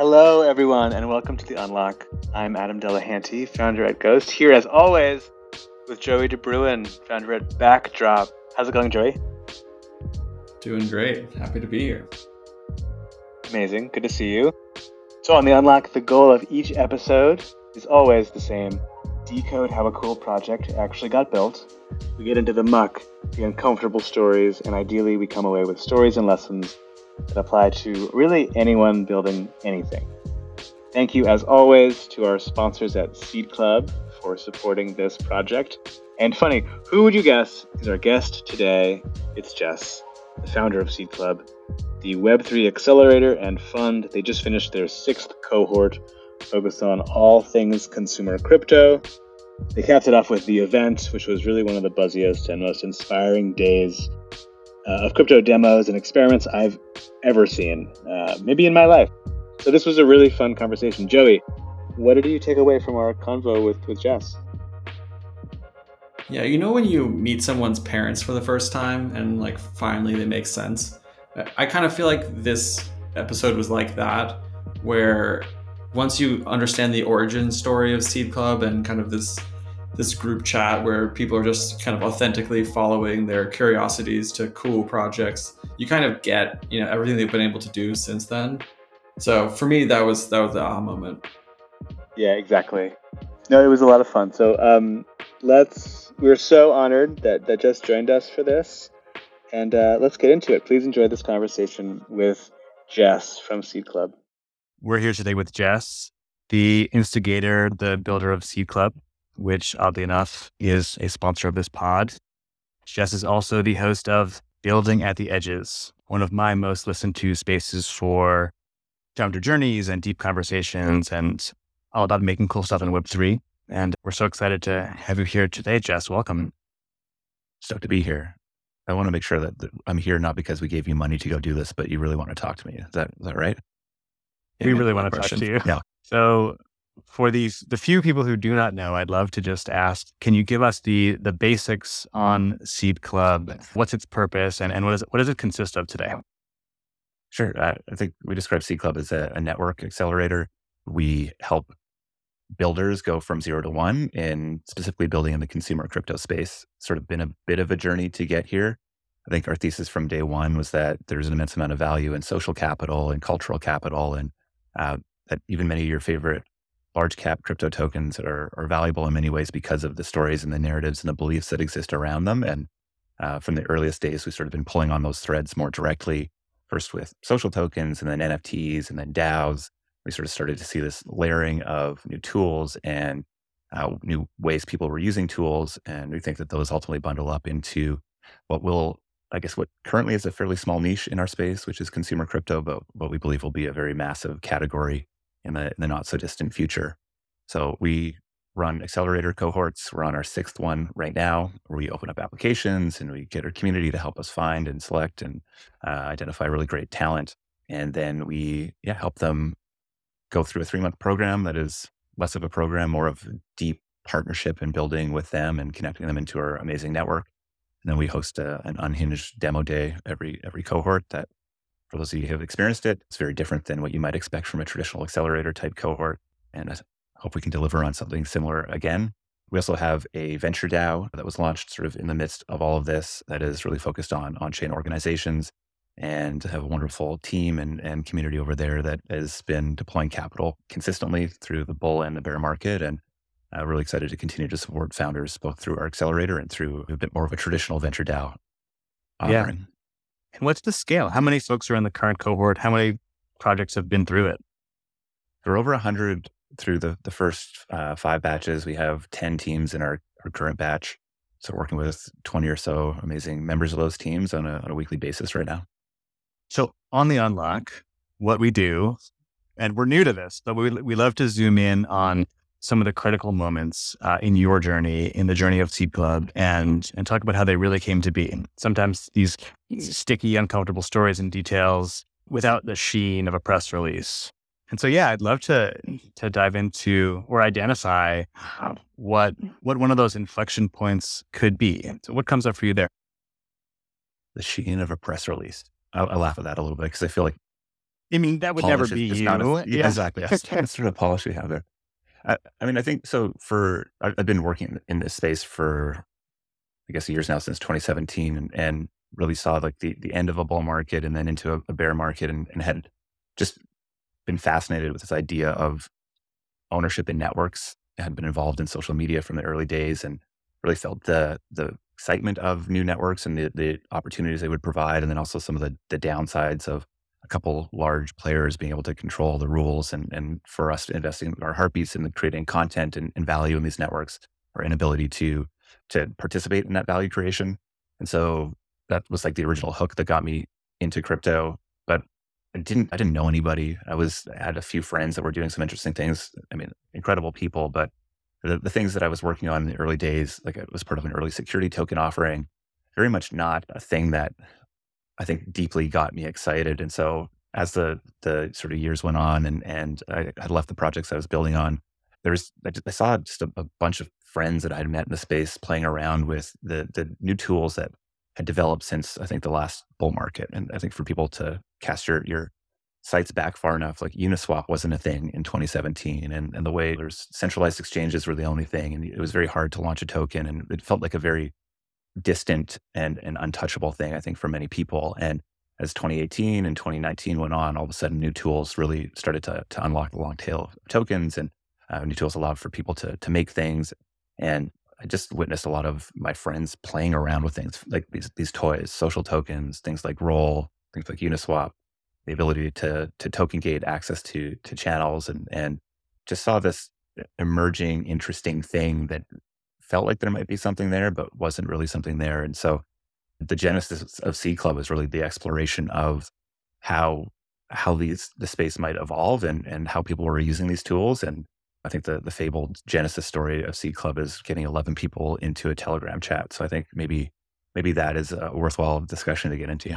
Hello, everyone, and welcome to The Unlock. I'm Adam Delehanty, founder at Ghost, here as always with Joey DeBruin, founder at Backdrop. How's it going, Joey? Doing great. Happy to be here. Amazing. Good to see you. So, on The Unlock, the goal of each episode is always the same decode how a cool project actually got built. We get into the muck, the uncomfortable stories, and ideally, we come away with stories and lessons that apply to really anyone building anything. Thank you, as always, to our sponsors at Seed Club for supporting this project. And funny, who would you guess is our guest today? It's Jess, the founder of Seed Club, the Web3 accelerator and fund. They just finished their sixth cohort focused on all things consumer crypto. They capped it off with the event, which was really one of the buzziest and most inspiring days uh, of crypto demos and experiments I've ever seen, uh, maybe in my life. So this was a really fun conversation. Joey, what did you take away from our convo with, with Jess? Yeah, you know when you meet someone's parents for the first time and like finally they make sense? I kind of feel like this episode was like that, where once you understand the origin story of Seed Club and kind of this this group chat where people are Jess kind of authentically following their curiosities to cool projects, you kind of get you know everything they've been able to do since then. So for me, that was that was the aha moment. Yeah, exactly. No, it was a lot of fun. So um, let's. We're so honored that that just joined us for this, and uh, let's get into it. Please enjoy this conversation with Jess from Seed Club. We're here today with Jess, the instigator, the builder of Seed Club, which oddly enough is a sponsor of this pod. Jess is also the host of Building at the Edges, one of my most listened to spaces for founder journeys and deep conversations and all about making cool stuff in Web3. And we're so excited to have you here today, Jess. Welcome. Stoked to be here. I want to make sure that I'm here not because we gave you money to go do this, but you really want to talk to me. Is that is that right? we really want to talk to you. Yeah. So for these the few people who do not know, I'd love to just ask, can you give us the the basics on Seed Club? What's its purpose and, and what, is it, what does it consist of today? Sure. I, I think we describe Seed Club as a, a network accelerator. We help builders go from zero to one in specifically building in the consumer crypto space. Sort of been a bit of a journey to get here. I think our thesis from day one was that there's an immense amount of value in social capital and cultural capital and uh, that even many of your favorite large cap crypto tokens are, are valuable in many ways because of the stories and the narratives and the beliefs that exist around them. And uh, from the earliest days, we've sort of been pulling on those threads more directly, first with social tokens and then NFTs and then DAOs. We sort of started to see this layering of new tools and uh, new ways people were using tools. And we think that those ultimately bundle up into what will I guess what currently is a fairly small niche in our space, which is consumer crypto, but what we believe will be a very massive category in the, in the not so distant future. So we run accelerator cohorts. We're on our sixth one right now, we open up applications and we get our community to help us find and select and uh, identify really great talent. And then we yeah, help them go through a three month program that is less of a program, more of deep partnership and building with them and connecting them into our amazing network. And then we host a, an unhinged demo day every every cohort that for those of you who have experienced it, it's very different than what you might expect from a traditional accelerator type cohort. And I hope we can deliver on something similar again. We also have a venture DAO that was launched sort of in the midst of all of this that is really focused on on-chain organizations and have a wonderful team and, and community over there that has been deploying capital consistently through the bull and the bear market and uh, really excited to continue to support founders both through our accelerator and through a bit more of a traditional venture DAO offering. Yeah. And what's the scale? How many folks are in the current cohort? How many projects have been through it? There are over 100 through the, the first uh, five batches. We have 10 teams in our, our current batch. So working with 20 or so amazing members of those teams on a, on a weekly basis right now. So on the unlock, what we do, and we're new to this, but we, we love to zoom in on some of the critical moments uh, in your journey, in the journey of Seed Club, and and talk about how they really came to be. Sometimes these sticky, uncomfortable stories and details without the sheen of a press release. And so, yeah, I'd love to to dive into or identify what what one of those inflection points could be. So, what comes up for you there? The sheen of a press release. I, I laugh at that a little bit because I feel like I mean, that would never be you. A, yeah, exactly. That's sort of polish we have there. I, I, mean, I think so. For I've been working in this space for, I guess, years now since 2017, and, and really saw like the the end of a bull market and then into a, a bear market, and, and had just been fascinated with this idea of ownership in networks. I had been involved in social media from the early days, and really felt the the excitement of new networks and the, the opportunities they would provide, and then also some of the the downsides of a couple large players being able to control the rules and, and for us investing our heartbeats in creating content and, and value in these networks, our inability to to participate in that value creation. And so that was like the original hook that got me into crypto. But I didn't I didn't know anybody. I was I had a few friends that were doing some interesting things. I mean, incredible people, but the, the things that I was working on in the early days, like it was part of an early security token offering, very much not a thing that I think deeply got me excited. And so as the the sort of years went on and and I had left the projects I was building on, there was I, just, I saw just a, a, bunch of friends that I'd met in the space playing around with the the new tools that had developed since I think the last bull market. And I think for people to cast your your sights back far enough, like Uniswap wasn't a thing in 2017, and and the way there's centralized exchanges were the only thing, and it was very hard to launch a token, and it felt like a very distant and an untouchable thing, I think, for many people. And as 2018 and 2019 went on, all of a sudden new tools really started to, to unlock the long tail of tokens and uh, new tools allowed for people to, to make things. And I just witnessed a lot of my friends playing around with things like these, these toys, social tokens, things like Roll, things like Uniswap, the ability to, to token gate access to, to channels and, and just saw this emerging interesting thing that felt like there might be something there, but wasn't really something there. And so the genesis of Seed Club was really the exploration of how how these the space might evolve and and how people were using these tools. And I think the the fabled genesis story of Seed Club is getting 11 people into a Telegram chat. So I think maybe maybe that is a worthwhile discussion to get into.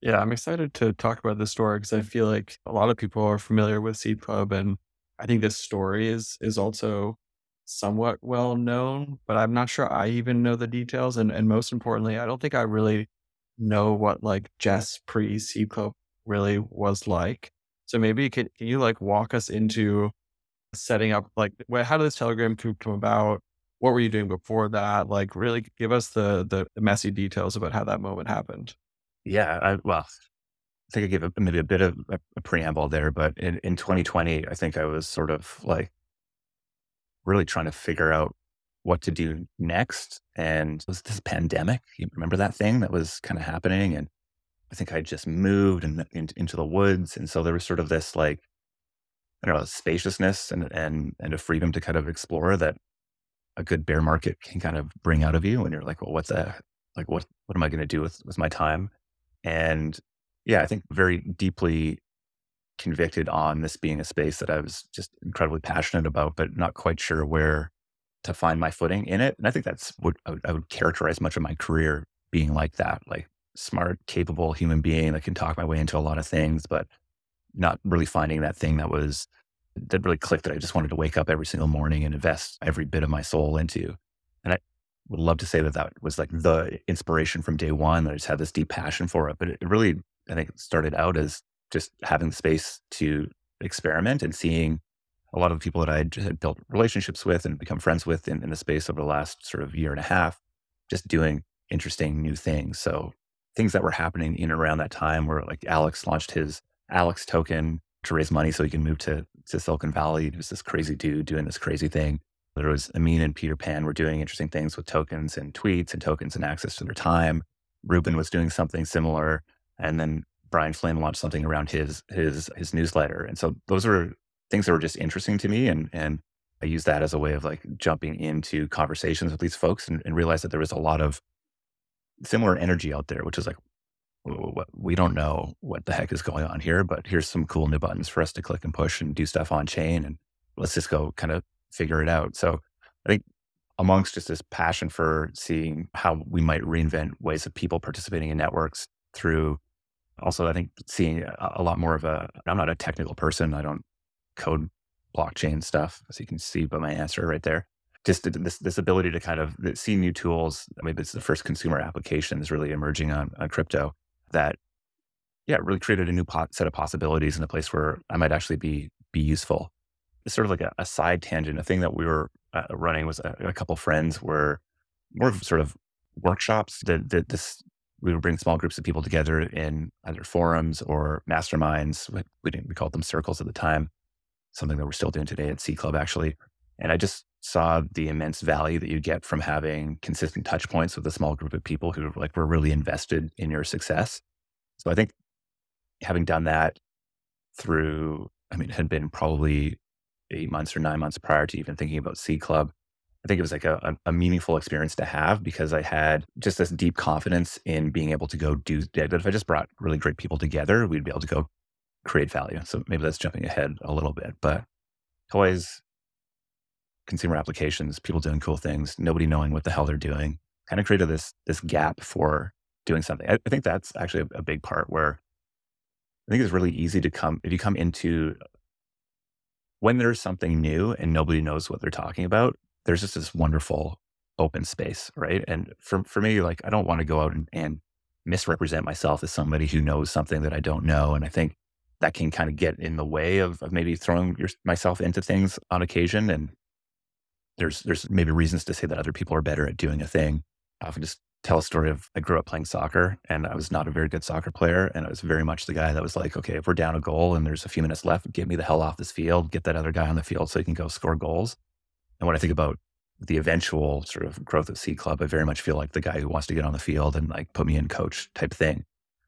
Yeah, I'm excited to talk about this story because I feel like a lot of people are familiar with Seed Club, and I think this story is is also somewhat well known, but I'm not sure I even know the details. And and most importantly, I don't think I really know what like Jess pre Club really was like. So maybe can can you like walk us into setting up like how did this Telegram group come about? What were you doing before that? Like really give us the the, the messy details about how that moment happened. Yeah, I, well, I think I gave a, maybe a bit of a, a preamble there, but in, in 2020, I think I was sort of like really trying to figure out what to do next. And was this pandemic? You remember that thing that was kind of happening? And I think I just moved and in, into the woods. And so there was sort of this like, I don't know, spaciousness and, and, and a freedom to kind of explore that a good bear market can kind of bring out of you. And you're like, well, what's that? Like, what, what am I going to do with, with my time? And yeah, I think very deeply convicted on this being a space that I was just incredibly passionate about, but not quite sure where to find my footing in it. And I think that's what I would, I would characterize much of my career being like that, like smart, capable human being that can talk my way into a lot of things, but not really finding that thing that was that really clicked that I just wanted to wake up every single morning and invest every bit of my soul into. And I would love to say that that was like the inspiration from day one. That I just had this deep passion for it, but it really, I think, started out as just having the space to experiment and seeing a lot of the people that I had built relationships with and become friends with in, in the space over the last sort of year and a half, just doing interesting new things. So things that were happening in and around that time where like Alex launched his Alex token to raise money so he can move to, to Silicon Valley. He was this crazy dude doing this crazy thing. There was Amin and Peter Pan were doing interesting things with tokens and tweets and tokens and access to their time. Ruben was doing something similar. And then Brian Flynn launched something around his his his newsletter, and so those were things that were just interesting to me, and and I used that as a way of like jumping into conversations with these folks and, and realized that there was a lot of similar energy out there, which is like we don't know what the heck is going on here, but here's some cool new buttons for us to click and push and do stuff on chain, and let's just go kind of figure it out. So I think amongst just this passion for seeing how we might reinvent ways of people participating in networks through also, I think seeing a, lot more of a, I'm not a technical person. I don't code blockchain stuff, as you can see by my answer right there. Just this this ability to kind of see new tools. Maybe it's the first consumer application is really emerging on, on crypto that yeah, really created a new pot, set of possibilities in a place where I might actually be be useful. It's sort of like a, a side tangent. A thing that we were uh, running was a, a couple friends were more sort of workshops that, that this we would bring small groups of people together in either forums or masterminds. We didn't we called them circles at the time. Something that we're still doing today at Seed Club actually. And I just saw the immense value that you get from having consistent touch points with a small group of people who like were really invested in your success. So I think having done that through, I mean, it had been probably eight months or nine months prior to even thinking about Seed Club. I think it was like a, a, meaningful experience to have because I had just this deep confidence in being able to go do that. If I just brought really great people together, we'd be able to go create value. So maybe that's jumping ahead a little bit, but toys, consumer applications, people doing cool things, nobody knowing what the hell they're doing, kind of created this this gap for doing something. I, I think that's actually a, a big part where I think it's really easy to come if you come into when there's something new and nobody knows what they're talking about there's just this wonderful open space, right? And for for me, like I don't want to go out and, and misrepresent myself as somebody who knows something that I don't know. And I think that can kind of get in the way of, of maybe throwing your, myself into things on occasion. And there's there's maybe reasons to say that other people are better at doing a thing. I often just tell a story of I grew up playing soccer and I was not a very good soccer player. And I was very much the guy that was like, okay, if we're down a goal and there's a few minutes left, get me the hell off this field, get that other guy on the field so he can go score goals. And when I think about the eventual sort of growth of Seed Club, I very much feel like the guy who wants to get on the field and like put me in coach type thing.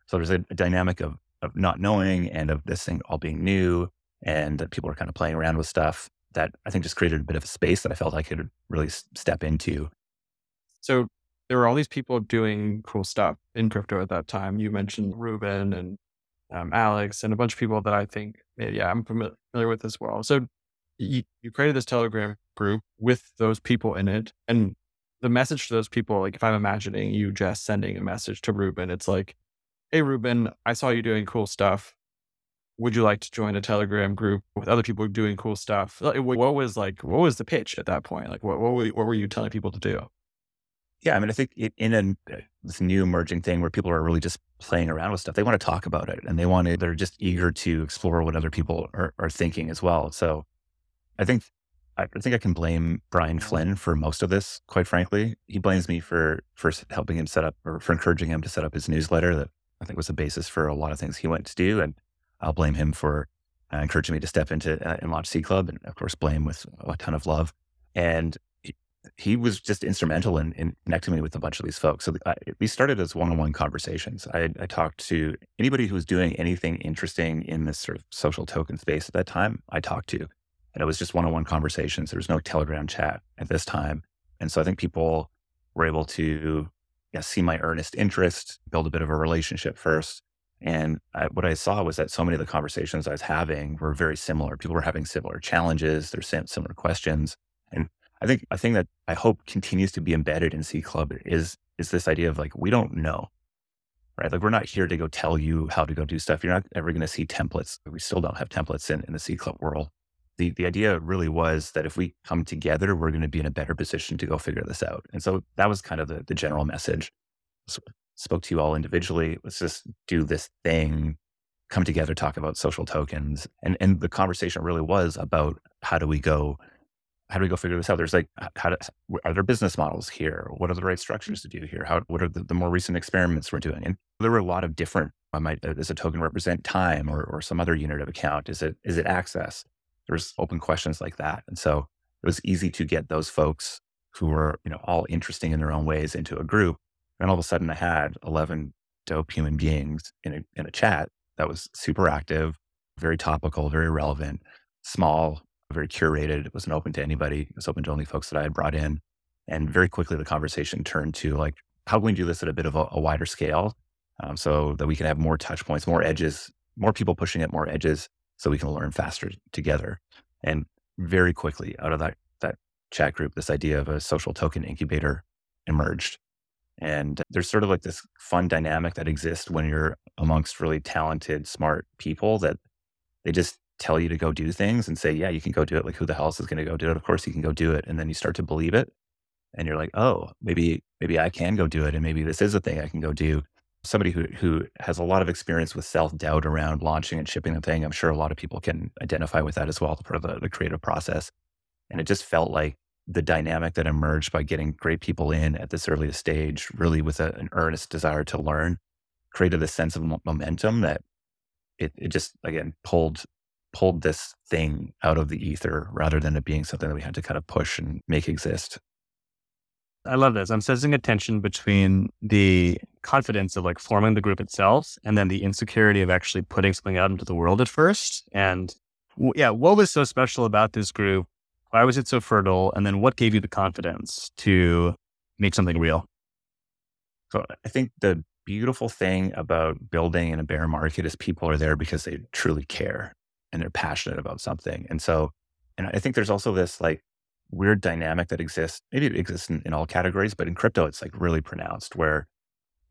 So there's a, a dynamic of of not knowing and of this thing all being new and that people are kind of playing around with stuff that I think just created a bit of a space that I felt I could really step into. So there were all these people doing cool stuff in crypto at that time. You mentioned Ruben and um, Alex and a bunch of people that I think, yeah, I'm familiar with as well. So you, you created this Telegram group with those people in it. And the message to those people, like if I'm imagining you just sending a message to Ruben, it's like, Hey, Ruben, I saw you doing cool stuff. Would you like to join a Telegram group with other people doing cool stuff? What was like, what was the pitch at that point? Like, what, what, were, what were you telling people to do? Yeah, I mean, I think in a, uh, this new emerging thing where people are really just playing around with stuff, they want to talk about it and they want to, they're just eager to explore what other people are, are thinking as well. So I think I think I can blame Brian Flynn for most of this. Quite frankly, he blames me for for helping him set up or for encouraging him to set up his newsletter that I think was the basis for a lot of things he went to do, and I'll blame him for uh, encouraging me to step into uh, and launch Seed Club, and of course blame with a ton of love. And he, he was just instrumental in, in, connecting me with a bunch of these folks. So I, we started as one-on-one conversations. I, I talked to anybody who was doing anything interesting in this sort of social token space at that time. I talked to and it was just one-on-one conversations. There was no Telegram chat at this time, and so I think people were able to yeah, see my earnest interest, build a bit of a relationship first. And I, what I saw was that so many of the conversations I was having were very similar. People were having similar challenges, there's similar questions, and I think a thing that I hope continues to be embedded in Seed Club is is this idea of like we don't know, right? Like we're not here to go tell you how to go do stuff. You're not ever going to see templates. We still don't have templates in, in the Seed Club world the, the idea really was that if we come together, we're going to be in a better position to go figure this out. And so that was kind of the, the general message. So spoke to you all individually. Let's just do this thing, come together, talk about social tokens. And, and the conversation really was about how do we go, how do we go figure this out? There's like, how do, are there business models here? What are the right structures to do here? How, what are the, the more recent experiments we're doing? And there were a lot of different, I might, uh, does a token represent time or, or some other unit of account? Is it, is it access? There's open questions like that. And so it was easy to get those folks who were, you know, all interesting in their own ways into a group. And all of a sudden I had 11 dope human beings in a, in a chat that was super active, very topical, very relevant, small, very curated. It wasn't open to anybody. It was open to only folks that I had brought in. And very quickly the conversation turned to like, how can we do this at a bit of a, a wider scale um, so that we can have more touch points, more edges, more people pushing at more edges so we can learn faster together. And very quickly out of that, that chat group, this idea of a social token incubator emerged. And there's sort of like this fun dynamic that exists when you're amongst really talented, smart people that they just tell you to go do things and say, yeah, you can go do it. Like who the hell else is going to go do it? Of course you can go do it. And then you start to believe it. And you're like, oh, maybe, maybe I can go do it. And maybe this is a thing I can go do. Somebody who who has a lot of experience with self doubt around launching and shipping the thing. I'm sure a lot of people can identify with that as well, part of the, the creative process. And it just felt like the dynamic that emerged by getting great people in at this earliest stage, really with a, an earnest desire to learn, created this sense of momentum that it, it just again pulled pulled this thing out of the ether rather than it being something that we had to kind of push and make exist. I love this. I'm sensing a tension between the confidence of like forming the group itself and then the insecurity of actually putting something out into the world at first. And w- yeah, what was so special about this group? Why was it so fertile? And then what gave you the confidence to make something real? So I think the beautiful thing about building in a bear market is people are there because they truly care and they're passionate about something. And so, and I think there's also this like weird dynamic that exists. Maybe it exists in, in all categories, but in crypto, it's like really pronounced where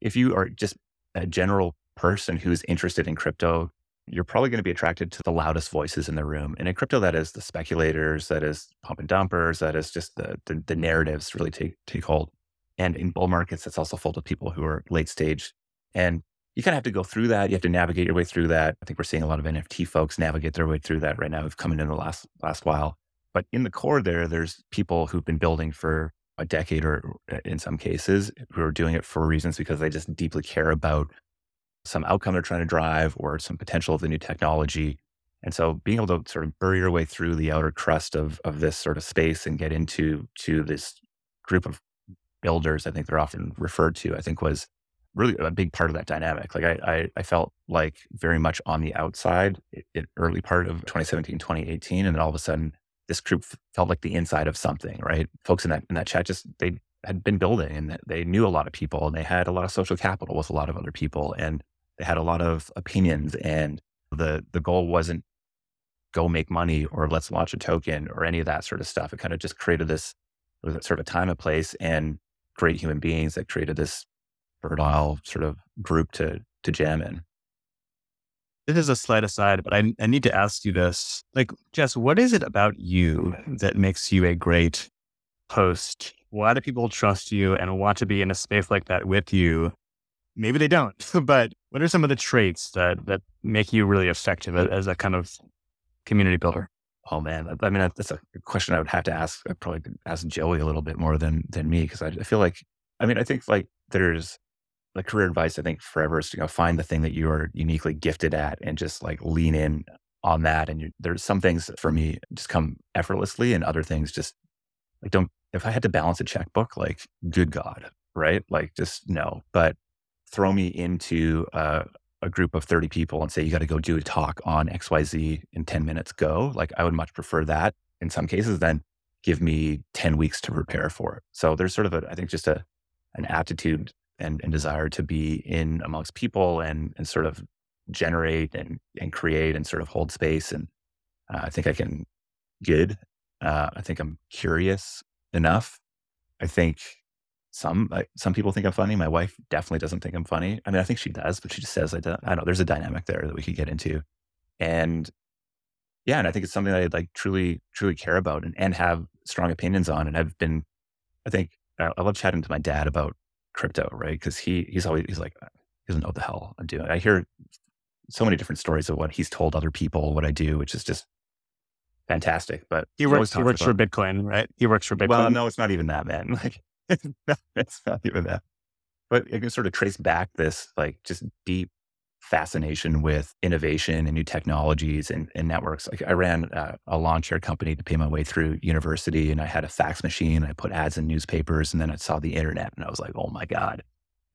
if you are just a general person who's interested in crypto, you're probably going to be attracted to the loudest voices in the room. And in crypto, that is the speculators, that is pump and dumpers, that is just the, the, the narratives really take, take hold. And in bull markets, it's also full of people who are late stage. And you kind of have to go through that. You have to navigate your way through that. I think we're seeing a lot of NFT folks navigate their way through that right now. We've come in in the last last while. But in the core there, there's people who've been building for a decade or uh, in some cases who are doing it for reasons because they just deeply care about some outcome they're trying to drive or some potential of the new technology. And so being able to sort of bury your way through the outer crust of, of this sort of space and get into to this group of builders, I think they're often referred to, I think was really a big part of that dynamic. Like I, I, I felt like very much on the outside in early part of 2017, 2018. And then all of a sudden this group felt like the inside of something, right? Folks in that in that chat just they had been building and they knew a lot of people and they had a lot of social capital with a lot of other people and they had a lot of opinions and the the goal wasn't go make money or let's launch a token or any of that sort of stuff. It kind of just created this sort of a time and place and great human beings that created this fertile sort of group to to jam in this is a slight aside, but I, I need to ask you this. Like, Jess, what is it about you that makes you a great host? Why do people trust you and want to be in a space like that with you? Maybe they don't, but what are some of the traits that that make you really effective as a kind of community builder? Oh man, I mean that's a question I would have to ask. I probably ask Joey a little bit more than than me because I, I feel like, I mean, I think like there's the career advice I think forever is to go find the thing that you are uniquely gifted at and just like lean in on that. And you, there's some things for me just come effortlessly, and other things just like don't. If I had to balance a checkbook, like good God, right? Like just no. But throw me into a, a group of 30 people and say you got to go do a talk on XYZ in 10 minutes. Go. Like I would much prefer that in some cases than give me 10 weeks to prepare for it. So there's sort of a I think just a an attitude and, and desire to be in amongst people and and sort of generate and and create and sort of hold space. And uh, I think I can good. Uh, I think I'm curious enough. I think some like, some people think I'm funny. My wife definitely doesn't think I'm funny. I mean, I think she does, but she just says I don't. I don't know. There's a dynamic there that we could get into, and yeah, and I think it's something that I like truly truly care about and, and have strong opinions on. And I've been, I think I, I love chatting to my dad about crypto, right? Because he he's always he's like he doesn't know what the hell I'm doing. I hear so many different stories of what he's told other people, what I do, which is just fantastic. But he works he works about, for Bitcoin, right? He works for Bitcoin. Well, no, it's not even that, man. Like it's not even that. But I can sort of trace back this like just deep fascination with innovation and new technologies and, and networks. Like I ran a, a lawn chair company to pay my way through university, and I had a fax machine. I put ads in newspapers, and then I saw the internet, and I was like, "Oh my god!"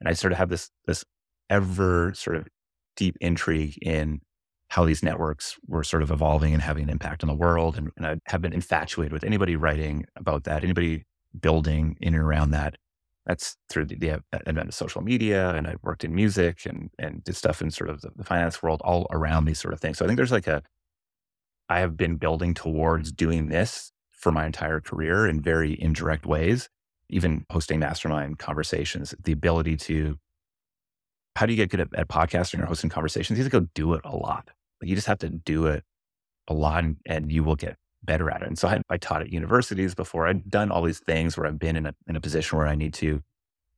And I sort of have this this ever sort of deep intrigue in how these networks were sort of evolving and having an impact on the world. And, and I have been infatuated with anybody writing about that, anybody building in and around that that's through the, the, advent of social media and I've worked in music and and did stuff in sort of the, the, finance world all around these sort of things. So i think there's like a i have been building towards doing this for my entire career in very indirect ways. Even hosting mastermind conversations the ability to how do you get good at, at podcasting or hosting conversations? You have to go do it a lot. Like you just have to do it a lot and, and you will get better at it. And so I, I taught at universities before. I'd done all these things where I've been in a, in a position where I need to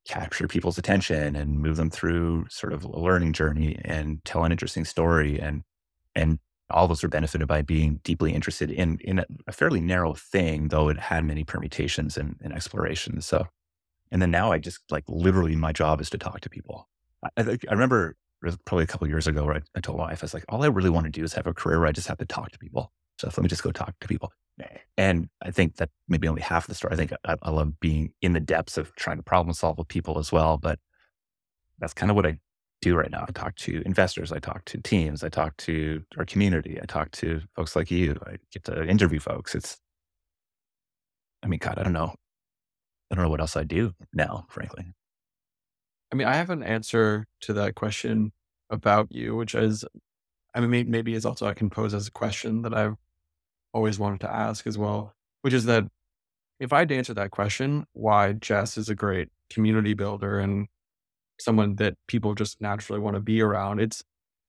capture people's attention and move them through sort of a learning journey and tell an interesting story and and all those are benefited by being deeply interested in in a fairly narrow thing, though it had many permutations and, and explorations. So, and then now I just like literally my job is to talk to people. I, I, I remember probably a couple years ago where I, I, told my wife I was like, all I really want to do is have a career where I just have to talk to people. So let me just go talk to people. And I think that maybe only half the story. I think I, I love being in the depths of trying to problem solve with people as well. But that's kind of what I do right now. I talk to investors, I talk to teams, I talk to our community, I talk to folks like you, I get to interview folks. It's, I mean, God, I don't know. I don't know what else I do now, frankly. I mean, I have an answer to that question about you, which is, I mean, maybe is also I can pose as a question that I've always wanted to ask as well, which is that if I had to answer that question, why Jess is a great community builder and someone that people just naturally want to be around. It's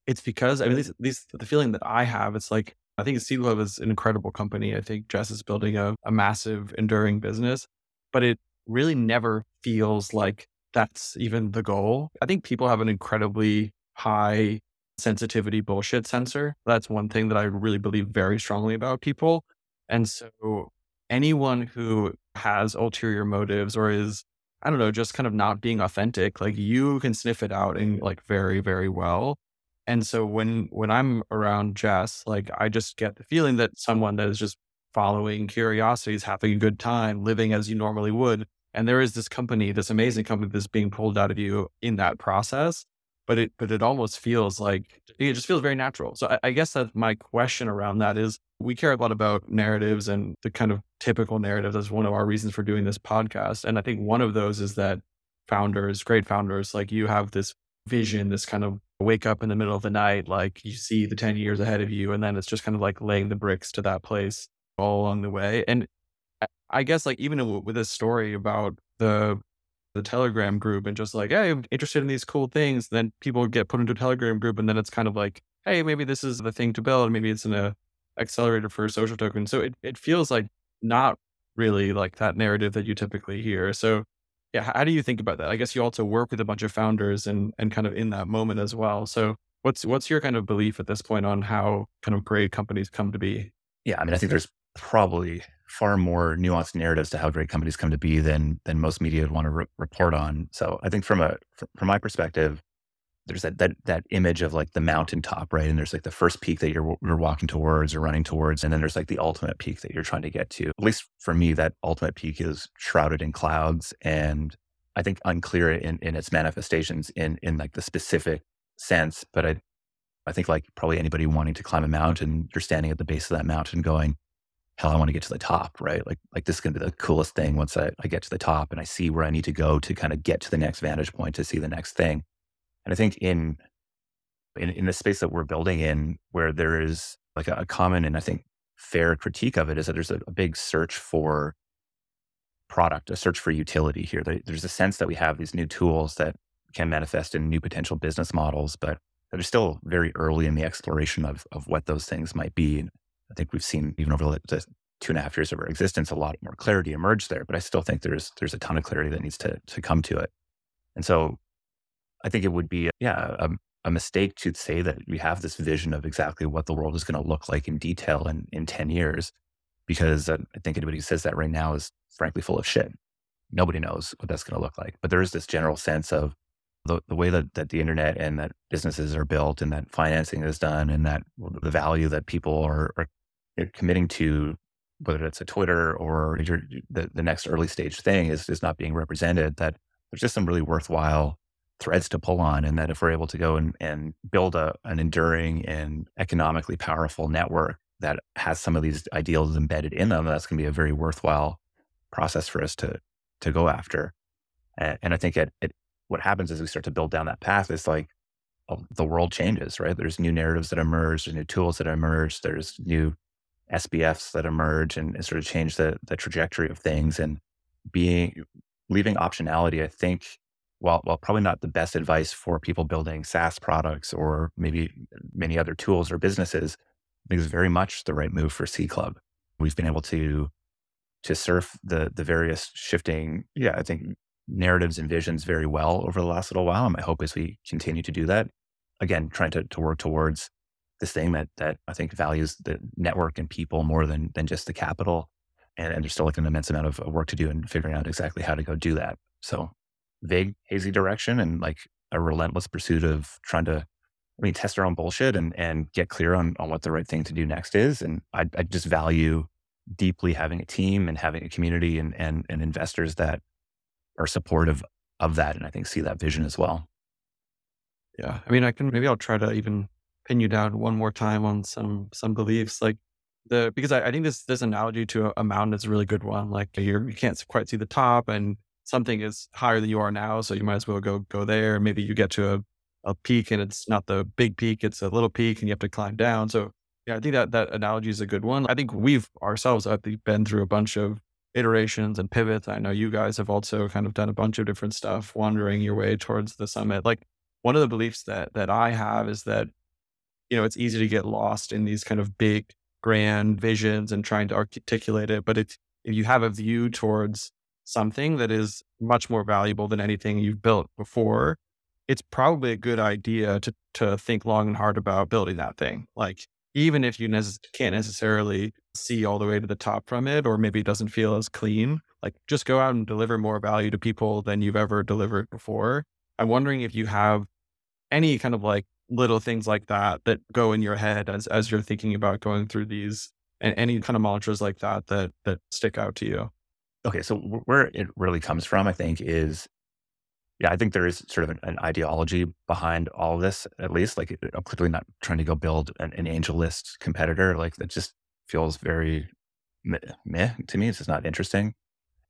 it's because I mean, these, these the feeling that I have. It's like I think Seed is an incredible company. I think Jess is building a, a massive, enduring business, but it really never feels like that's even the goal. I think people have an incredibly high sensitivity bullshit sensor. That's one thing that I really believe very strongly about people. And so anyone who has ulterior motives or is I don't know, just kind of not being authentic, like you can sniff it out and like very, very well. And so when when I'm around Jess, like I just get the feeling that someone that is just following curiosities, having a good time, living as you normally would. And there is this company, this amazing company that's being pulled out of you in that process. But it but it almost feels like it just feels very natural. So I, I guess that my question around that is we care a lot about narratives and the kind of typical narrative. That's one of our reasons for doing this podcast. And I think one of those is that founders, great founders, like you have this vision, this kind of wake up in the middle of the night, like you see the 10 years ahead of you. And then it's just kind of like laying the bricks to that place all along the way. And I guess like even with this story about the the Telegram group and just like, hey, I'm interested in these cool things. Then people get put into a Telegram group, and then it's kind of like, hey, maybe this is the thing to build. Maybe it's in a uh, accelerator for social token. So it, it feels like not really like that narrative that you typically hear. So yeah, how do you think about that? I guess you also work with a bunch of founders and and kind of in that moment as well. So what's what's your kind of belief at this point on how kind of great companies come to be? Yeah, I mean, I think there's probably far more nuanced narratives to how great companies come to be than than most media would want to re- report on. So I think from a from my perspective, there's that, that that image of like the mountaintop, right? And there's like the first peak that you're you're walking towards or running towards, and then there's like the ultimate peak that you're trying to get to. At least for me, that ultimate peak is shrouded in clouds, and I think unclear in in its manifestations in in like the specific sense. But I I think like probably anybody wanting to climb a mountain, you're standing at the base of that mountain, going, hell, I want to get to the top, right? Like like this is gonna be the coolest thing once I, I get to the top and I see where I need to go to kind of get to the next vantage point to see the next thing. And I think in in, in the space that we're building in, where there is like a, a common and I think fair critique of it is that there's a, a big search for product, a search for utility here. There's a sense that we have these new tools that can manifest in new potential business models, but they're still very early in the exploration of, of what those things might be. I think we've seen even over the two and a half years of our existence, a lot more clarity emerge there. But I still think there's there's a ton of clarity that needs to to come to it. And so I think it would be, yeah, a, a mistake to say that we have this vision of exactly what the world is going to look like in detail in, in 10 years, because uh, I think anybody who says that right now is frankly full of shit. Nobody knows what that's going to look like. But there is this general sense of the, the way that, that the internet and that businesses are built and that financing is done and that the value that people are, are committing to, whether it's a Twitter or the, the next early stage thing is, is not being represented, that there's just some really worthwhile threads to pull on and that if we're able to go and, and build a, an enduring and economically powerful network that has some of these ideals embedded in them that's going to be a very worthwhile process for us to to go after. And, and i think it, it, what happens as we start to build down that path is like the world changes right? There's new narratives that emerge there's new tools that emerge there's new sbfs that emerge and, and sort of change the, the trajectory of things and being leaving optionality i think while, while probably not the best advice for people building SaaS products or maybe many other tools or businesses, I think is very much the right move for Seed Club. We've been able to to surf the the various shifting, yeah, I think narratives and visions very well over the last little while. And my hope is we continue to do that. Again, trying to, to work towards this thing that that I think values the network and people more than than just the capital. And, and there's still like an immense amount of work to do in figuring out exactly how to go do that. So vague, hazy direction and like a relentless pursuit of trying to I mean, test our own bullshit and and get clear on on what the right thing to do next is. And I, I just value deeply having a team and having a community and and and investors that are supportive of that, and I think see that vision as well. Yeah, I mean, I can maybe I'll try to even pin you down one more time on some some beliefs, like the because I, I think this this analogy to a, a mountain is a really good one. Like you're you can't quite see the top, and something is higher than you are now, so you might as well go go there. Maybe you get to a a peak and it's not the big peak, it's a little peak and you have to climb down. So yeah, I think that that analogy is a good one. I think we've ourselves I think been through a bunch of iterations and pivots. I know you guys have also kind of done a bunch of different stuff, wandering your way towards the summit. Like one of the beliefs that that I have is that, you know, it's easy to get lost in these kind of big, grand visions and trying to articulate it. But if if you have a view towards something that is much more valuable than anything you've built before, it's probably a good idea to to think long and hard about building that thing. Like even if you can't necessarily see all the way to the top from it, or maybe it doesn't feel as clean, like just go out and deliver more value to people than you've ever delivered before. I'm wondering if you have any kind of like little things like that that go in your head as as you're thinking about going through these and any kind of mantras like that that that stick out to you. Okay, so where it really comes from, I think, is yeah, I think there is sort of an, an, ideology behind all this, at least. Like, uh, uh, I'm clearly not trying to go build an, an AngelList competitor. Like, that just feels very meh, meh to me. It's just not interesting.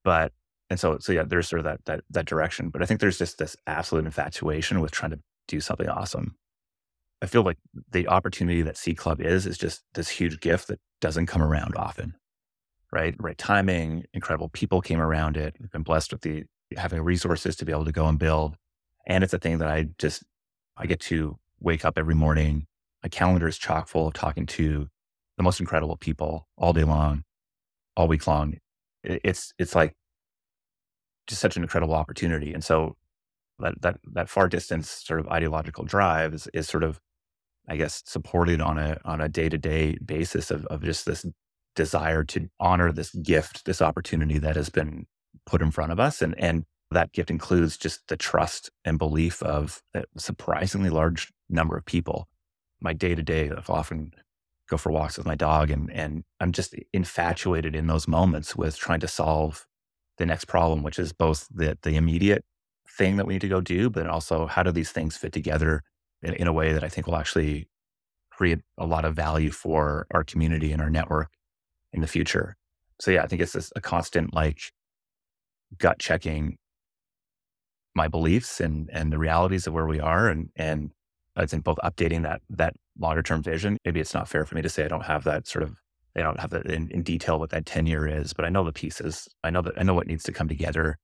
But, and so, so yeah, there's sort of that, that, that direction. But I think there's just this absolute infatuation with trying to do something awesome. I feel like the opportunity that Seed Club is, is just this huge gift that doesn't come around often, right? Right timing, incredible people came around it. We've been blessed with the having resources to be able to go and build. And it's a thing that I just, I get to wake up every morning. My calendar is chock full of talking to the most incredible people all day long, all week long. It's, it's like just such an incredible opportunity. And so that, that, that far distance sort of ideological drive is, is sort of, I guess, supported on a, on a day to day basis of, of just this desire to honor this gift, this opportunity that has been put in front of us. And, and that gift includes just the trust and belief of a surprisingly large number of people. My day to day, I often go for walks with my dog and, and I'm just infatuated in those moments with trying to solve the next problem, which is both the, the immediate thing that we need to go do, but also how do these things fit together in, in a way that I think will actually create a lot of value for our community and our network in the future. So yeah, I think it's a constant like gut checking my beliefs and and the realities of where we are and and I think both updating that that longer term vision. Maybe it's not fair for me to say I don't have that sort of I don't have that in, in detail what that 10 year is, but I know the pieces. I know that I know what needs to come together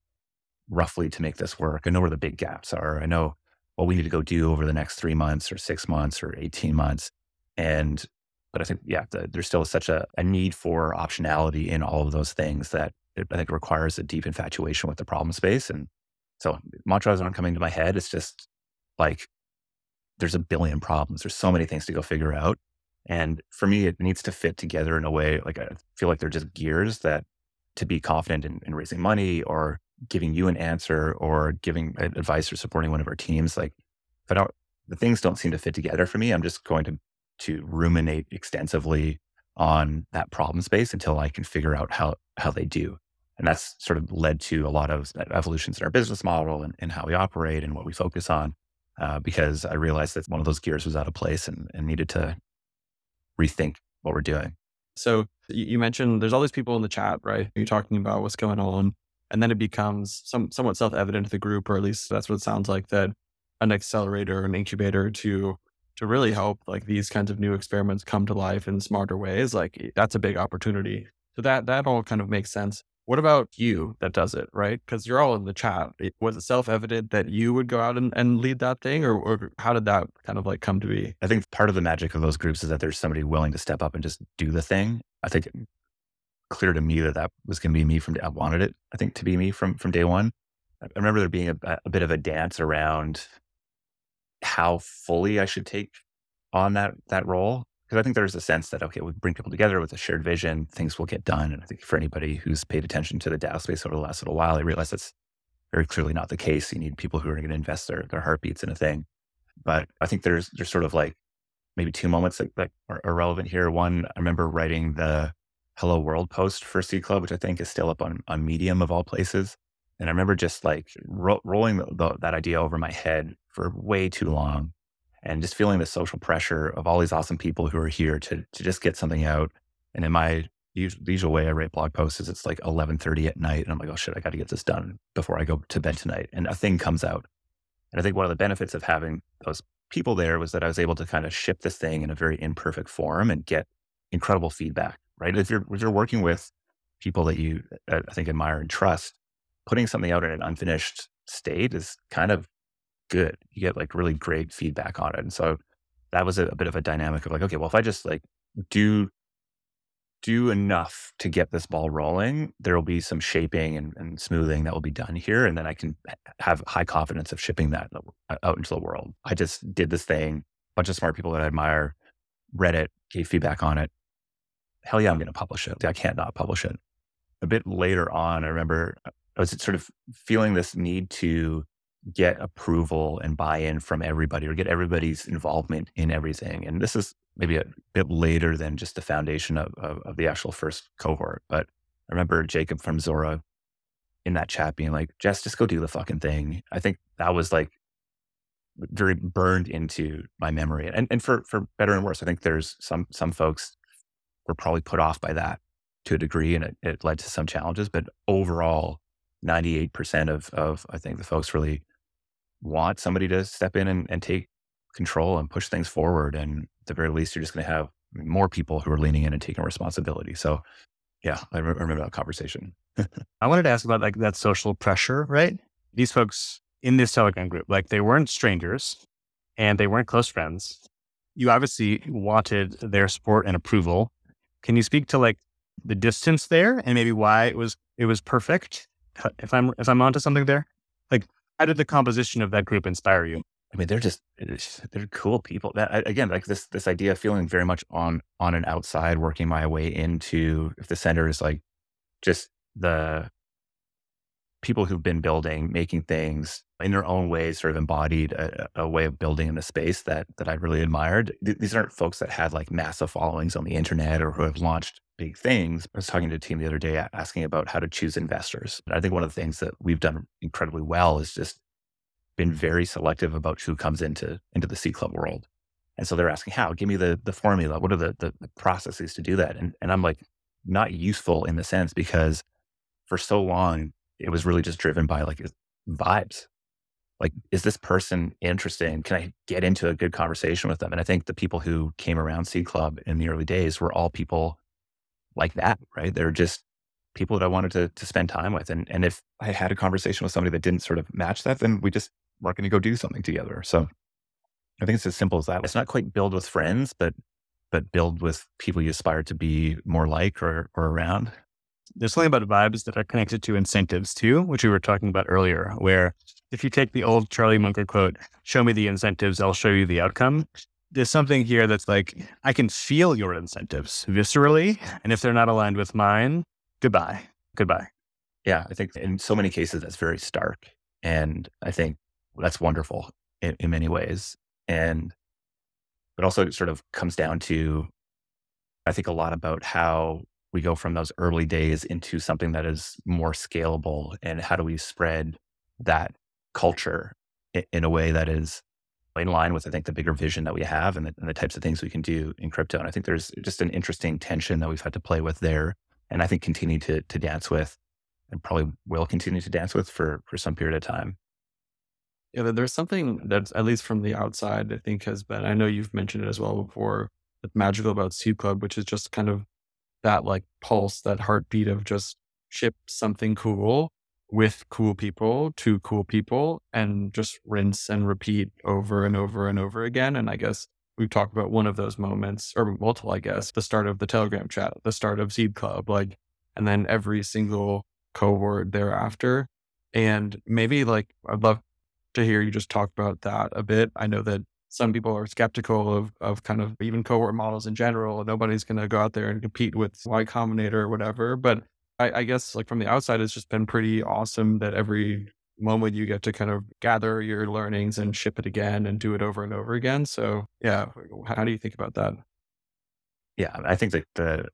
roughly to make this work. I know where the big gaps are. I know what we need to go do over the next three months or six months or 18 months. And but I think, yeah, the, there's still such a, a need for optionality in all of those things that it, I think requires a deep infatuation with the problem space. And so mantras aren't coming to my head. It's just like there's a billion problems. There's so many things to go figure out. And for me, it needs to fit together in a way like I feel like they're just gears that to be confident in, in raising money or giving you an answer or giving advice or supporting one of our teams. Like if I don't, the things don't seem to fit together for me. I'm just going to to ruminate extensively on that problem space until I can figure out how how they do. And that's sort of led to a lot of evolutions in our business model and, and how we operate and what we focus on. Uh, because I realized that one of those gears was out of place and, and needed to rethink what we're doing. So you mentioned there's all these people in the chat, right? You're talking about what's going on. And then it becomes some, somewhat self evident to the group, or at least that's what it sounds like that an accelerator, an incubator to to really help like these kinds of new experiments come to life in smarter ways, like that's a big opportunity. So that that all kind of makes sense. What about you that does it, right? Because you're all in the chat. Was it self evident that you would go out and, and lead that thing, or, or how did that kind of like come to be? I think part of the magic of those groups is that there's somebody willing to step up and just do the thing. I think clear to me that that was going to be me from day I wanted it. I think to be me from from day one, I remember there being a, a bit of a dance around how fully I should take on that that role because I think there's a sense that okay, we bring people together with a shared vision, things will get done. And I think for anybody who's paid attention to the DAO space over the last little while, they realize that's very clearly not the case. You need people who are going to invest their their heartbeats in a thing. But I think there's there's sort of like maybe two moments that, that are, are relevant here. One, I remember writing the Hello World post for Seed Club, which I think is still up on on Medium of all places. And I remember just like ro- rolling the, the, that idea over my head for way too long and just feeling the social pressure of all these awesome people who are here to, to just get something out. And in my usual, usual way I write blog posts is it's like 1130 at night. And I'm like, oh shit, I got to get this done before I go to bed tonight. And a thing comes out. And I think one of the benefits of having those people there was that I was able to kind of ship this thing in a very imperfect form and get incredible feedback, right? If you're, if you're working with people that you, uh, I think, admire and trust, putting something out in an unfinished state is kind of good. You get like really great feedback on it. And so that was a, a bit of a dynamic of like, okay, well, if I just like do do enough to get this ball rolling, there will be some shaping and, and, smoothing that will be done here. And then I can have high confidence of shipping that out into the world. I just did this thing, a bunch of smart people that I admire, read it, gave feedback on it. Hell yeah, I'm going to publish it. I can't not publish it. A bit later on, I remember I was sort of feeling this need to get approval and buy-in from everybody or get everybody's involvement in everything. And this is maybe a bit later than just the foundation of, of, of the actual first cohort. But I remember Jacob from Zora in that chat being like, Jess, just go do the fucking thing. I think that was like very burned into my memory. And and for for better and worse, I think there's some some folks were probably put off by that to a degree and it, it led to some challenges. But overall, 98% of, of I think the folks really want somebody to step in and, and take control and push things forward. And at the very least, you're just going to have more people who are leaning in and taking responsibility. So, yeah, I, I remember that conversation. I wanted to ask about like that social pressure, right? These folks in this Telegram group, like they weren't strangers and they weren't close friends. You obviously wanted their support and approval. Can you speak to like the distance there and maybe why it was it was perfect? If I'm if I'm onto something there, like how did the composition of that group inspire you? I mean, they're just they're cool people. That again, like this this idea of feeling very much on on an outside, working my way into if the center is like just the people who've been building, making things in their own ways, sort of embodied a, a way of building in the space that that I really admired. Th- these aren't folks that had like massive followings on the internet or who have launched big things. I was talking to a team the other day asking about how to choose investors. And I think one of the things that we've done incredibly well is just been very selective about who comes into into the Seed Club world. And so they're asking how, give me the the formula. What are the, the, the processes to do that? And and I'm like, not useful in the sense because for so long it was really just driven by like vibes. Like, is this person interesting? Can I get into a good conversation with them? And I think the people who came around Seed Club in the early days were all people like that, right? They're just people that I wanted to, to spend time with. And, and if I had a conversation with somebody that didn't sort of match that, then we just weren't going to go do something together. So I think it's as simple as that. It's not quite build with friends, but but build with people you aspire to be more like or, or around. There's something about vibes that are connected to incentives too, which we were talking about earlier, where if you take the old Charlie Munger quote, show me the incentives, I'll show you the outcome there's something here that's like I can feel your incentives viscerally, and if they're not aligned with mine, goodbye, goodbye. Yeah, I think in so many cases that's very stark, and I think that's wonderful in, in many ways, and but also it sort of comes down to I think a lot about how we go from those early days into something that is more scalable, and how do we spread that culture in, a way that is in line with, I think, the bigger vision that we have and the, and the, types of things we can do in crypto. And I think there's just an interesting tension that we've had to play with there. And I think continue to, to dance with and probably will continue to dance with for, for some period of time. Yeah, there's something that's, at least from the outside, I think has been, I know you've mentioned it as well before, that's magical about Seed Club, which is just kind of that like pulse, that heartbeat of just ship something cool with cool people to cool people and just rinse and repeat over and over and over again. And I guess we've talked about one of those moments, or multiple, I guess, the start of the Telegram chat, the start of Seed Club, like, and then every single cohort thereafter. And maybe like I'd love to hear you just talk about that a bit. I know that some people are skeptical of of kind of even cohort models in general. Nobody's going to go out there and compete with Y Combinator or whatever. But I, I, guess like from the outside, it's just been pretty awesome that every moment you get to kind of gather your learnings and ship it again and do it over and over again. So yeah, how do you think about that? Yeah, I think that the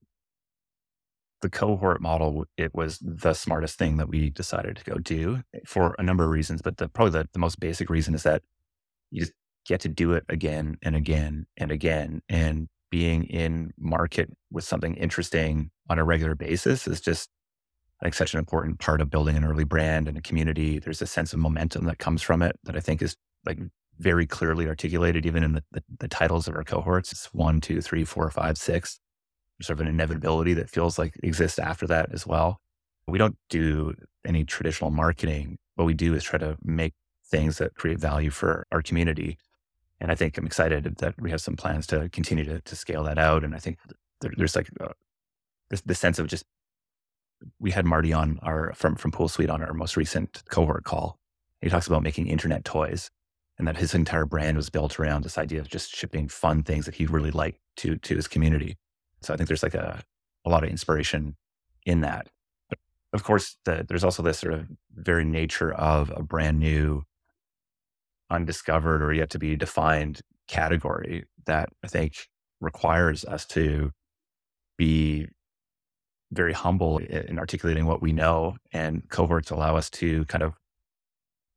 the cohort model it was the smartest thing that we decided to go do eh, for a number of reasons but the probably the, the most basic reason is that you just get to do it again and again and again and being in market with something interesting on a regular basis is just like such an important part of building an early brand and a community. There's a sense of momentum that comes from it that I think is like very clearly articulated even in the, the, the titles of our cohorts. It's one, two, three, four, five, six sort of an inevitability that feels like exists after that as well. We don't do any traditional marketing. What we do is try to make things that create value for our community. And I think I'm excited that we have some plans to continue to, to scale that out. And I think there, there's like uh, this sense of just, we had Marty on our, from, from Poolsuite on our most recent cohort call. He talks about making internet toys and that his entire brand was built around this idea of just shipping fun things that he really liked to, to his community. So I think there's like a, a lot of inspiration in that. But of course, the, there's also this sort of very nature of a brand new, undiscovered or yet to be defined category that I think requires us to be very humble in articulating what we know and cohorts allow us to kind of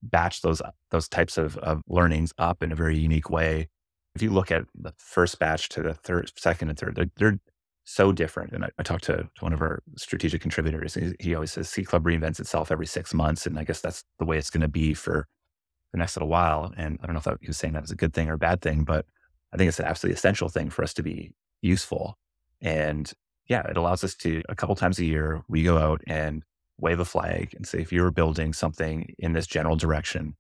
batch those those types of, of learnings up in a very unique way if you look at the first batch to the third second and third they're, they're so different. And I, I talked to, to, one of our strategic contributors. He, he, always says Seed Club reinvents itself every six months. And I guess that's the way it's going to be for the next little while. And I don't know if that, he was saying that was a good thing or a bad thing, but I think it's an absolutely essential thing for us to be useful. And yeah, it allows us to, a couple times a year, we go out and wave a flag and say, if you're building something in this general direction,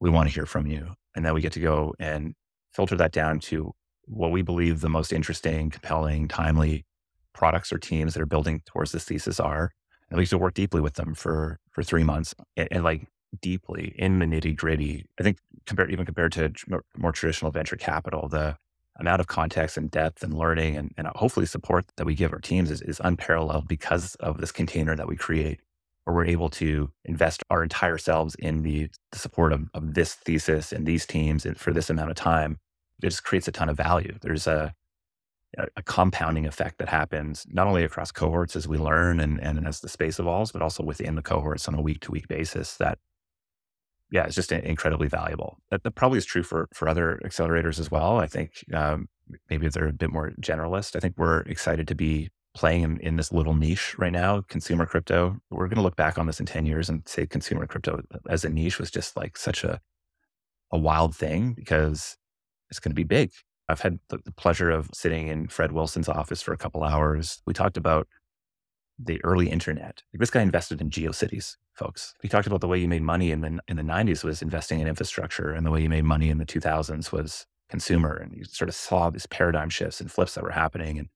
we want to hear from you. And then we get to go and filter that down to what we believe the most interesting, compelling, timely products or teams that are building towards this thesis are. And we get to work deeply with them for for three months and, and like deeply in the nitty gritty. I think compared even compared to more, traditional venture capital, the amount of context and depth and learning and, and uh, hopefully support that we give our teams is, is unparalleled because of this container that we create where we're able to invest our entire selves in the, the support of, of this thesis and these teams and for this amount of time it just creates a ton of value. There's a, a compounding effect that happens not only across cohorts as we learn and, and as the space evolves, but also within the cohorts on a week to week basis that, yeah, it's just incredibly valuable. That, that, probably is true for, for other accelerators as well. I think um, maybe they're a bit more generalist. I think we're excited to be playing in, in this little niche right now, consumer crypto. We're going to look back on this in 10 years and say consumer crypto as a niche was just like such a, a wild thing because it's going to be big. I've had the, the pleasure of sitting in Fred Wilson's office for a couple hours. We talked about the early internet. Like this guy invested in GeoCities, folks. He talked about the way you made money in the in the 90s was investing in infrastructure, and the way you made money in the 2000s was consumer. And you sort of saw these paradigm shifts and flips that were happening, and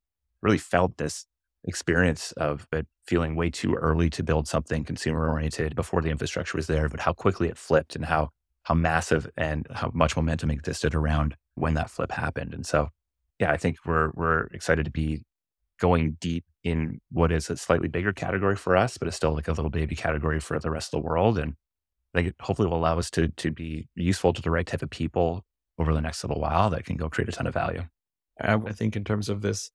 really felt this experience of it feeling way too early to build something consumer oriented before the infrastructure was there, but how quickly it flipped and how how massive and how much momentum existed around when that flip happened. And so, yeah, I think we're we're excited to be going deep in what is a slightly bigger category for us, but it's still like a little baby category for the rest of the world. And I think it hopefully will allow us to to be useful to the right type of people over the next little while that can go create a ton of value. I think in terms of this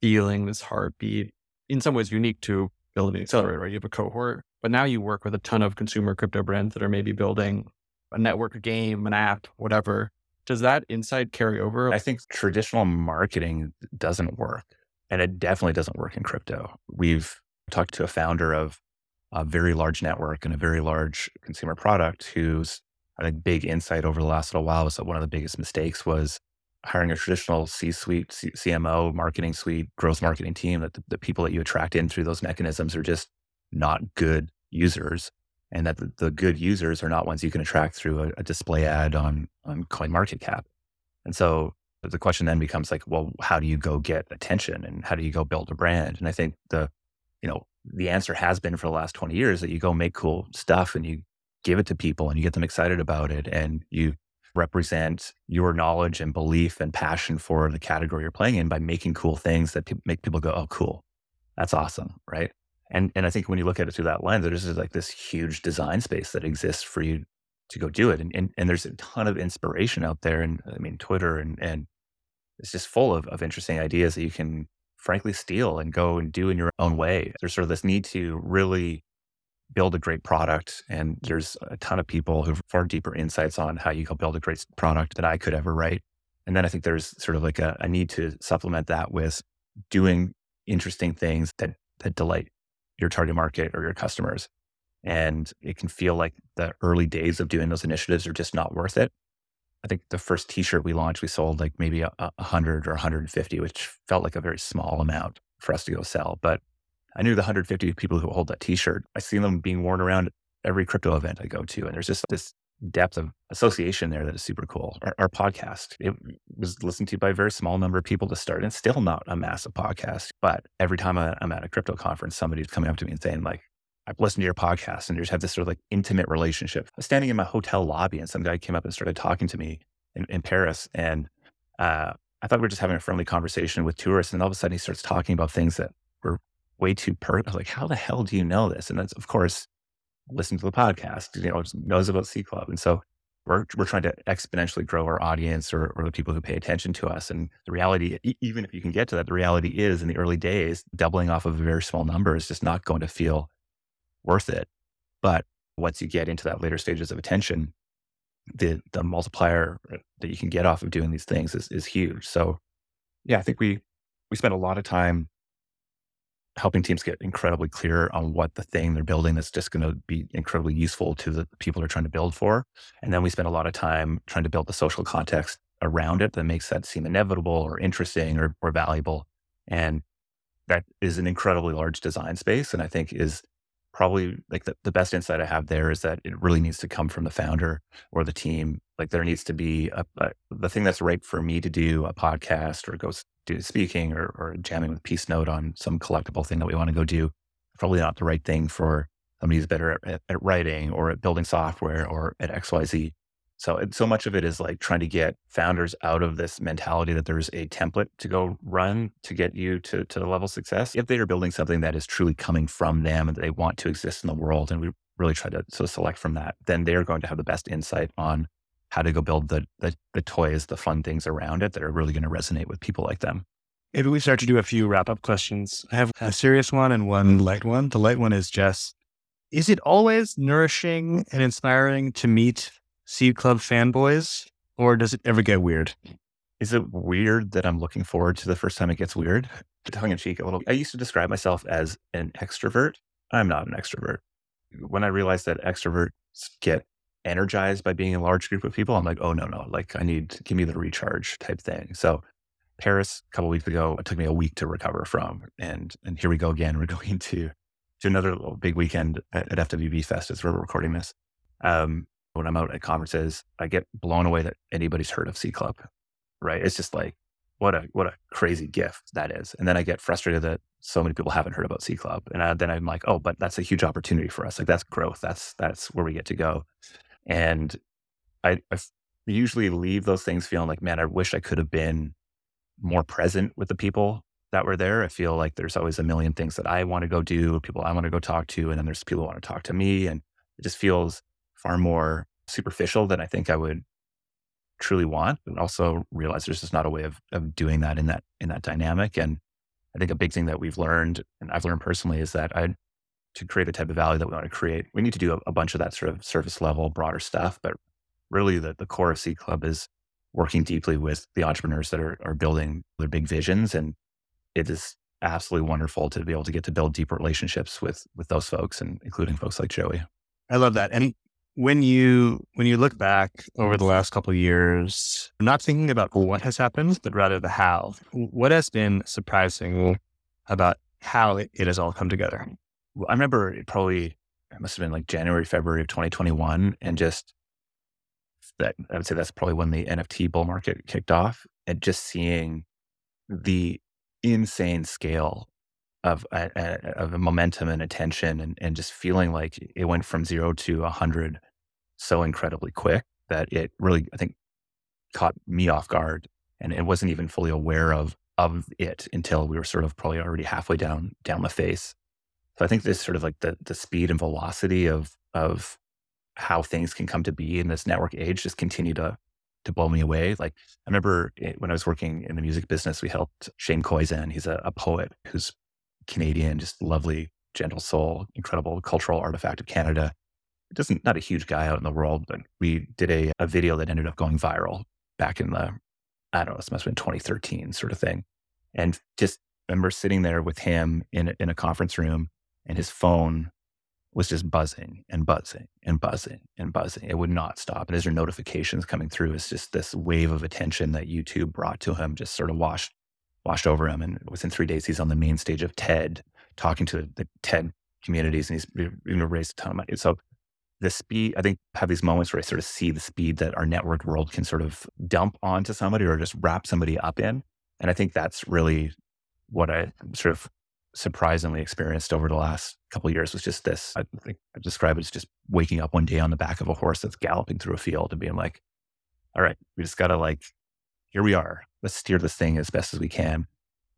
feeling, this heartbeat, in some ways unique to building an accelerator, right? You have a cohort, but now you work with a ton of consumer crypto brands that are maybe building a network, a game, an app, whatever. Does that insight carry over? I think traditional marketing doesn't work. And it definitely doesn't work in crypto. We've talked to a founder of a very large network and a very large consumer product whose I think big insight over the last little while was that one of the biggest mistakes was hiring a traditional C-suite, CMO, marketing suite, growth marketing team. That the, the people that you attract in through those mechanisms are just not good users and that the, the, good users are not ones you can attract through a, a display ad on on CoinMarketCap. And so the question then becomes like, well, how do you go get attention and how do you go build a brand? And I think the, you know, the answer has been for the last 20 years that you go make cool stuff and you give it to people and you get them excited about it and you represent your knowledge and belief and passion for the category you're playing in by making cool things that pe- make people go, oh, cool. That's awesome. Right. And, and I think when you look at it through that lens, there's just like this huge design space that exists for you to go do it. And, and, and there's a ton of inspiration out there. And I mean, Twitter and, and it's just full of, of interesting ideas that you can frankly steal and go and do in your own way. There's sort of this need to really build a great product. And there's a ton of people who have far deeper insights on how you can build a great product than I could ever write. And then I think there's sort of like a, a need to supplement that with doing interesting things that, that delight your target market or your customers. And it can feel like the early days of doing those initiatives are just not worth it. I think the first t-shirt we launched, we sold like maybe a, a hundred or 150, which felt like a very small amount for us to go sell. But I knew the 150 people who hold that T-shirt. I see them being worn around every crypto event I go to, and there's just this depth of association there that is super cool. Our, our, podcast it was listened to by a very small number of people to start, and still not a massive podcast. But every time I, I'm at a crypto conference, somebody's coming up to me and saying like, I've listened to your podcast and you just have this sort of like intimate relationship. I was standing in my hotel lobby and some guy came up and started talking to me in, in Paris. And uh, I thought we were just having a friendly conversation with tourists. And all of a sudden he starts talking about things that were way too per like, how the hell do you know this? And that's of course, listen to the podcast, you know, knows about Seed Club. And so we're, we're trying to exponentially grow our audience or, or the people who pay attention to us. And the reality, even if you can get to that, the reality is in the early days, doubling off of a very small number is just not going to feel worth it. But once you get into that later stages of attention, the the multiplier uh, that you can get off of doing these things is is huge. So yeah, I think we we spend a lot of time helping teams get incredibly clear on what the thing they're building that's just going to be incredibly useful to the people they're trying to build for. And then we spend a lot of time trying to build the social context around it that makes that seem inevitable or interesting or, or valuable. And that is an incredibly large design space. And I think is probably like the, the best insight I have there is that it really needs to come from the founder or the team. Like there needs to be a, a, the thing that's right for me to do a podcast or go do speaking or, or jamming with Peace Note on some collectible thing that we want to go do. Probably not the right thing for somebody who's better at, at writing or at building software or at XYZ. So so much of it is like trying to get founders out of this mentality that there's a template to go run to get you to, to the level of success. If they are building something that is truly coming from them and they want to exist in the world, and we really try to select from that, then they're going to have the best insight on how to go build the, the, the toys, the fun things around it that are really going to resonate with people like them. Maybe we start to do a few wrap up questions. I have a serious one and one light one. The light one is just Is it always nourishing and inspiring to meet Seed Club fanboys, or does it ever get weird? Is it weird that I'm looking forward to the first time it gets weird? Tongue in cheek a little. I used to describe myself as an extrovert. I'm not an extrovert. When I realized that extroverts get energized by being in a large group of people, I'm like, oh no, no, like I need give me the recharge type thing. So Paris a couple weeks ago, it took me a week to recover from. And and here we go again. We're going to to another big weekend at, at FWB Fest as we're recording this. Um, when I'm out at conferences, I get blown away that anybody's heard of Seed Club. Right. It's just like, what a what a crazy gift that is. And then I get frustrated that so many people haven't heard about Seed Club. And I, then I'm like, oh, but that's a huge opportunity for us. Like that's growth. That's that's where we get to go. And I, I usually leave those things feeling like, man, I wish I could have been more present with the people that were there. I feel like there's always a million things that I want to go do, people I want to go talk to, and then there's people who want to talk to me. And it just feels far more superficial than I think I would truly want, but also realize there's just not a way of, of doing that in that in that dynamic. And I think a big thing that we've learned, and I've learned personally, is that I to create the type of value that we want to create, we need to do a, a bunch of that sort of surface level, broader stuff. But really the, the core of Seed Club is working deeply with the entrepreneurs that are, are building their big visions. And it is absolutely wonderful to be able to get to build deep relationships with with those folks and including folks like Joey. I love that. And when you when you look back over the last couple years, not thinking about what has happened, but rather the how, what has been surprising about how it, it has all come together? I remember it probably it must have been like January, February of 2021, and just that I would say that's probably when the NFT bull market kicked off, and just seeing the insane scale of uh, uh, of momentum and attention, and and just feeling like it went from zero to a hundred so incredibly quick that it really, I think, caught me off guard and it wasn't even fully aware of of it until we were sort of probably already halfway down down the face. So I think this sort of like the the speed and velocity of of how things can come to be in this network age just continue to to blow me away. Like I remember when I was working in the music business, we helped Shane Koyczan. He's a, a poet who's Canadian, just lovely, gentle soul, incredible cultural artifact of Canada. Doesn't not a huge guy out in the world, but we did a, a video that ended up going viral back in the I don't know, this must have been 2013 sort of thing. And just remember sitting there with him in in a conference room and his phone was just buzzing and buzzing and buzzing and buzzing. It would not stop. And as your notifications coming through, it's just this wave of attention that YouTube brought to him, just sort of washed washed over him. And within three days, he's on the main stage of TED, talking to the TED communities, and he's you know, raised a ton of money. So the speed, I think, have these moments where I sort of see the speed that our networked world can sort of dump onto somebody or just wrap somebody up in. And I think that's really what I sort of surprisingly experienced over the last couple years was just this. I think I describe it as just waking up one day on the back of a horse that's galloping through a field and being like, all right, we just got to like, here we are. Let's steer this thing as best as we can.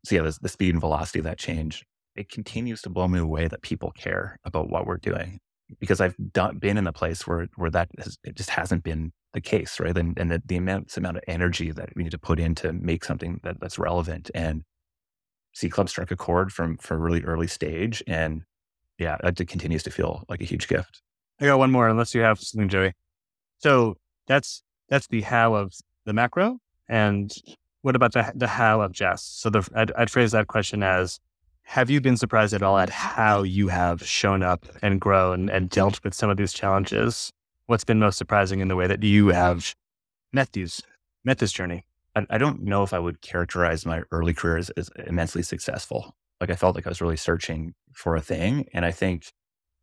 So, yeah, the, the speed and velocity of that change, it continues to blow me away that people care about what we're doing because I've done, been in a place where, where that has, it just hasn't been the case, right? And, and the, the immense amount of energy that we need to put in to make something that, that's relevant and Seed Club struck a chord from from a really early stage, and yeah, it continues to feel like a huge gift. I got one more, unless you have something, Joey. So that's that's the how of the macro, and what about the the how of Jess? So the I'd, I'd phrase that question as: Have you been surprised at all at how you have shown up and grown and dealt with some of these challenges? What's been most surprising in the way that you have met these met this journey? I, I don't know if I would characterize my early career as, as immensely successful. Like I felt like I was really searching for a thing. And I think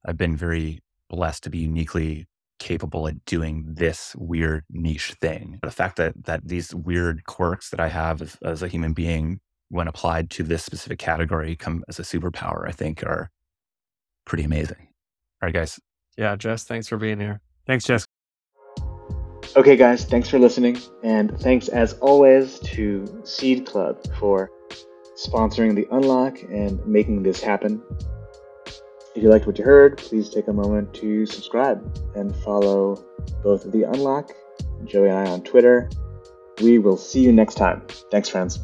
I've been very blessed to be uniquely capable at doing this weird niche thing. The fact that that these weird quirks that I have as, as, a human being, when applied to this specific category, come as a superpower, I think are pretty amazing. All right, guys. Yeah, Jess, thanks for being here. Thanks, Jess. Okay, guys, thanks for listening. And thanks, as always, to Seed Club for sponsoring the unlock and making this happen. If you liked what you heard, please take a moment to subscribe and follow both the unlock, Joey and I on Twitter. We will see you next time. Thanks, friends.